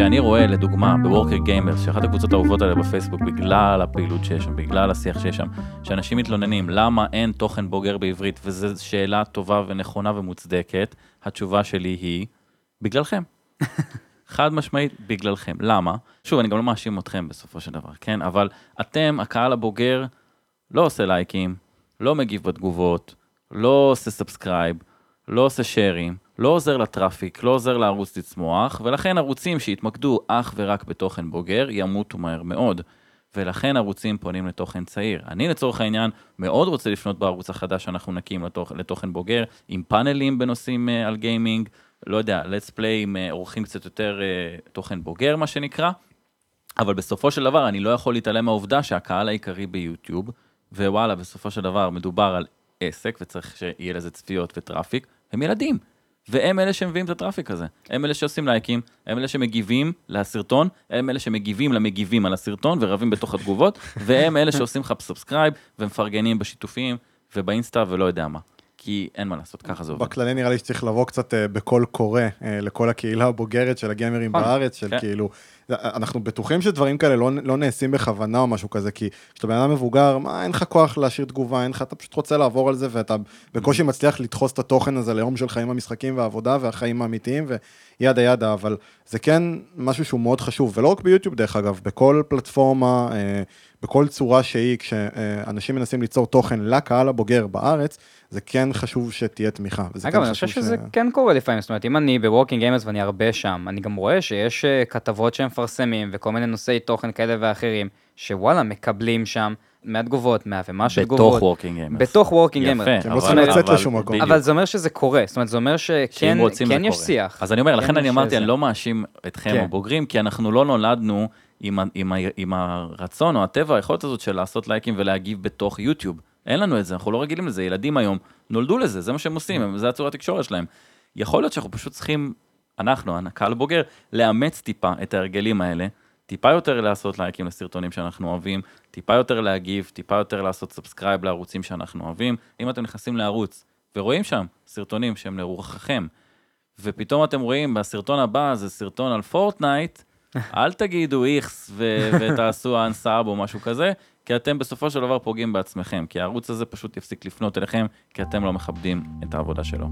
כשאני רואה, לדוגמה, בוורקר גיימרס, שאחת הקבוצות האהובות האלה בפייסבוק, בגלל הפעילות שיש שם, בגלל השיח שיש שם, שאנשים מתלוננים, למה אין תוכן בוגר בעברית, וזו שאלה טובה ונכונה ומוצדקת, התשובה שלי היא, בגללכם. חד משמעית, בגללכם. למה? שוב, אני גם לא מאשים אתכם בסופו של דבר, כן? אבל אתם, הקהל הבוגר, לא עושה לייקים, לא מגיב בתגובות, לא עושה subscribe, לא עושה שיירים, לא עוזר ל traffic, לא עוזר לערוץ לצמוח, ולכן ערוצים שיתמקדו אך ורק בתוכן בוגר, ימותו מהר מאוד. ולכן ערוצים פונים לתוכן צעיר. אני לצורך העניין מאוד רוצה לפנות בערוץ החדש שאנחנו נקים לתוכ... לתוכן בוגר, עם פאנלים בנושאים uh, על gaming, לא יודע, let's play עם uh, אורחים קצת יותר uh, תוכן בוגר, מה שנקרא, אבל בסופו של דבר אני לא יכול להתעלם מהעובדה שהקהל העיקרי ביוטיוב, ווואלה, בסופו של דבר מדובר על עסק וצריך שיהיה לזה צפיות ו traffic, הם ילדים. והם אלה שמביאים את ה traffic הזה. הם אלה שעושים לייקים, הם אלה שמגיבים לסרטון, הם אלה שמגיבים למגיבים על הסרטון ורבים בתוך התגובות, והם אלה שעושים לך subscribe ומפרגנים בשיתופים ובאינסטה ולא יודע מה. כי אין מה לעשות, ככה זה עובד. בכללי נראה לי שצריך לבוא קצת אה, בקול קורא אה, לכל הקהילה הבוגרת של הגיימרים נכון, בארץ, של כן. כאילו, אנחנו בטוחים שדברים כאלה לא, לא נעשים בכוונה או משהו כזה, כי כשאתה בן אדם מבוגר, מה, אין לך כוח להשאיר תגובה, אין לך, אתה פשוט רוצה לעבור על זה, ואתה בקושי מצליח לדחוס את התוכן הזה ליום של חיים המשחקים והעבודה והחיים האמיתיים, ו yada yada, אבל זה כן משהו שהוא מאוד חשוב, ולא רק ביוטיוב דרך אגב, בכל פלטפורמה, אה, בכל צורה שהיא, כשאנשים מנסים ליצור תוכן לקהל הבוגר בארץ, זה כן חשוב שתהיה תמיכה. אגב, כן אני חושב שזה כן קורה לפעמים, זאת אומרת, אם אני ב Working Gamers ואני הרבה שם, אני גם רואה שיש אה, כתבות שהם מפרסמים וכל מיני נושאי תוכן כאלה ואחרים, שוואלה, מקבלים שם מהתגובות, מאה ומשהו תגובות. בתוך Working Gamers. בתוך Working Gamers. יפה, הם לא צריכים לצאת לשום מקום. אבל זה אומר שזה קורה, זאת אומרת, זה אומר שכן רוצים זה כן יש קורה. שיח. אז אני אומר, לכן כן אני יש אמרתי, אני לא מאשים אתכם כן. הבוגרים, כי אנחנו לא נולדנו עם, עם, ה- עם הרצון או הטבע, היכולת הזאת של לעשות לייקים ולהגיב בתוך יוטיוב. אין לנו את זה, אנחנו לא רגילים לזה, ילדים היום נולדו לזה, זה מה שהם עושים, זה הצורת התקשורת שלהם. יכול להיות שאנחנו פשוט צריכים, אנחנו, הקהל הבוגר, לאמץ טיפה את ההרגלים האלה, טיפה יותר לעשות לייקים לסרטונים שאנחנו אוהבים, טיפה יותר להגיב, טיפה יותר לעשות subscribe לערוצים שאנחנו אוהבים. אם אתם נכנסים לערוץ ורואים שם סרטונים שהם לרוחכם, ופתאום אתם רואים בסרטון הבא זה סרטון על פורטנייט, אל תגידו איכס ו- ותעשו אנסאב או משהו כזה, כי אתם בסופו של דבר פוגעים בעצמכם, כי הערוץ הזה פשוט יפסיק לפנות אליכם, כי אתם לא מכבדים את העבודה שלו.